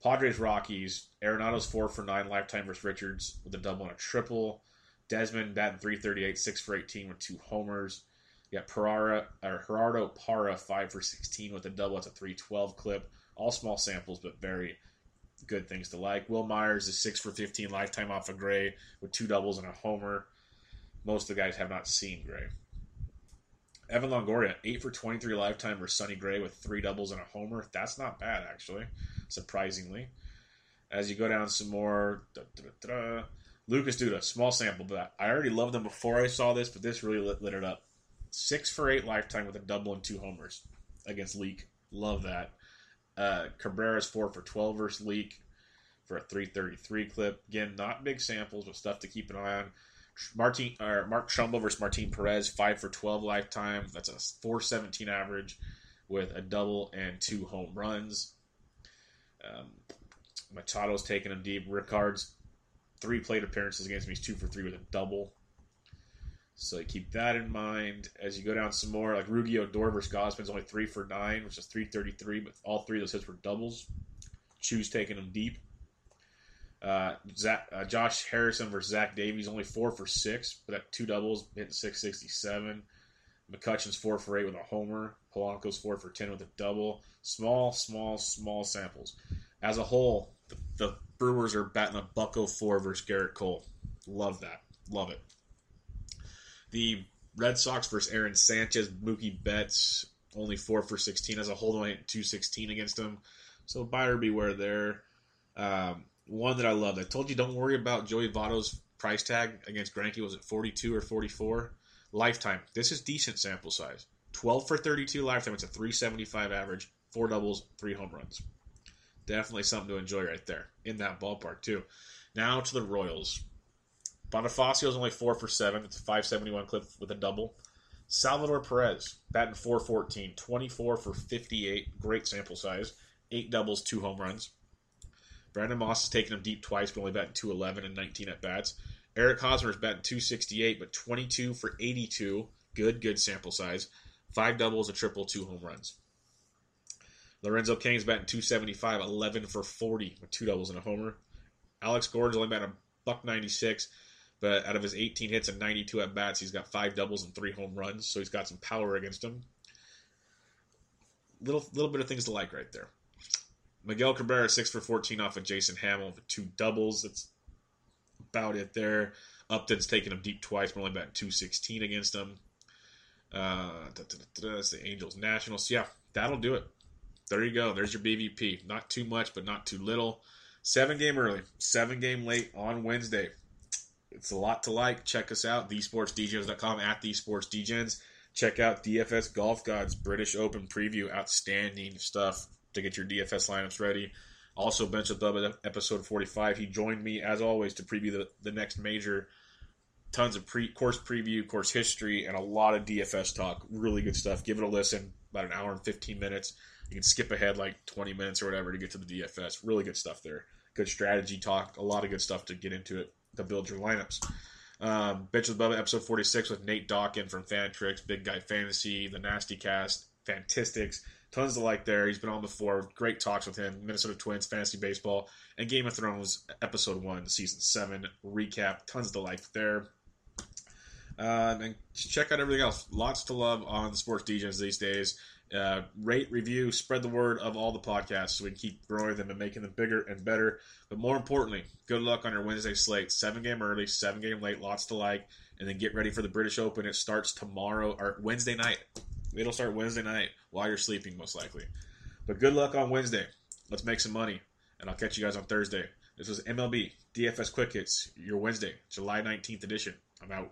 S1: Padres Rockies. Arenado's 4 for 9 lifetime versus Richards with a double and a triple. Desmond batting 338, 6 for 18 with two homers. Got Parra, or Gerardo Parra, 5 for 16 with a double. It's a 312 clip. All small samples, but very good things to like. Wil Myers is 6 for 15 lifetime off of Gray with two doubles and a homer. Most of the guys have not seen Gray. Evan Longoria, 8 for 23 lifetime versus Sonny Gray with three doubles and a homer. That's not bad, actually, surprisingly. As you go down some more, da, da, da, Lucas Duda, small sample, but I already loved them before I saw this, but this really lit, lit it up. Six for eight lifetime with a double and two homers against Leake. Love that. Uh, Cabrera's four for 12 versus Leake for a 333 clip. Again, not big samples, but stuff to keep an eye on. Martin or Mark Trumbo versus Martin Perez, five for 12 lifetime. That's a 417 average with a double and two home runs. Um, Machado's taking him deep. Rickard's three plate appearances against me. He's two for three with a double. So keep that in mind as you go down some more. Like Rougned Odor versus Gausman's only three for nine, which is 333, but all three of those hits were doubles. Choo's taking them deep. Uh, Zach, uh, Josh Harrison versus Zach Davies, only four for six, but at two doubles, hitting 667. McCutchen's four for eight with a homer. Polanco's four for 10 with a double. Small, small, small samples. As a whole, the, the Brewers are batting a buck 04 versus Gerrit Cole. Love that. Love it. The Red Sox versus Aaron Sanchez, Mookie Betts, only four for 16. As a whole, only 216 against him. So buyer beware there. Um, one that I love. I told you don't worry about Joey Votto's price tag against Greinke. Was it 42 or 44? Lifetime. This is decent sample size. 12 for 32 lifetime. It's a 375 average. Four doubles, three home runs. Definitely something to enjoy right there in that ballpark too. Now to the Royals. Bonifacio is only four for seven. It's a 571 clip with a double. Salvador Perez, batting 414, 24 for 58. Great sample size. Eight doubles, two home runs. Brandon Moss has taken him deep twice, but only batting 211 and 19 at bats. Eric Hosmer is batting 268, but 22 for 82. Good, good sample size. Five doubles, a triple, two home runs. Lorenzo Cain's batting 275, 11 for 40, with two doubles and a homer. Alex Gordon's only batting a buck 96, but out of his 18 hits and 92 at bats, he's got five doubles and three home runs, so he's got some power against him. Little little bit of things to like right there. Miguel Cabrera six for 14 off of Jason Hammel with two doubles. That's about it there. Upton's taken him deep twice, but only batting 216 against him. Uh, that's the Angels Nationals. Yeah, that'll do it. There you go. There's your BVP. Not too much, but not too little. Seven game early, seven game late on Wednesday. It's a lot to like. Check us out, thesportsdgens.com at thesportsdgens. Check out DFS Golf Gods British Open preview. Outstanding stuff to get your DFS lineups ready. Also, Bench with Bubba, episode 45. He joined me, as always, to preview the, the next major. Tons of pre course preview, course history, and a lot of DFS talk. Really good stuff. Give it a listen. About an hour and 15 minutes. You can skip ahead like 20 minutes or whatever to get to the DFS. Really good stuff there. Good strategy talk. A lot of good stuff to get into it to build your lineups. Um, Bench with Bubba, episode 46 with Nate Dawkin from Fantrax, Big Guy Fantasy, The Nasty Cast, Fantistics. Tons to like there. He's been on before. Great talks with him. Minnesota Twins, fantasy baseball, and Game of Thrones, episode one, season seven recap. Tons to like there. Um, and check out everything else. Lots to love on the Sports DJs these days. Uh, rate, review, spread the word of all the podcasts so we can keep growing them and making them bigger and better. But more importantly, good luck on your Wednesday slate. Seven game early, seven game late, lots to like. And then get ready for the British Open. It starts tomorrow or Wednesday night. It'll start Wednesday night while you're sleeping, most likely. But good luck on Wednesday. Let's make some money. And I'll catch you guys on Thursday. This was MLB DFS Quick Hits, your Wednesday, July 19th edition. I'm out.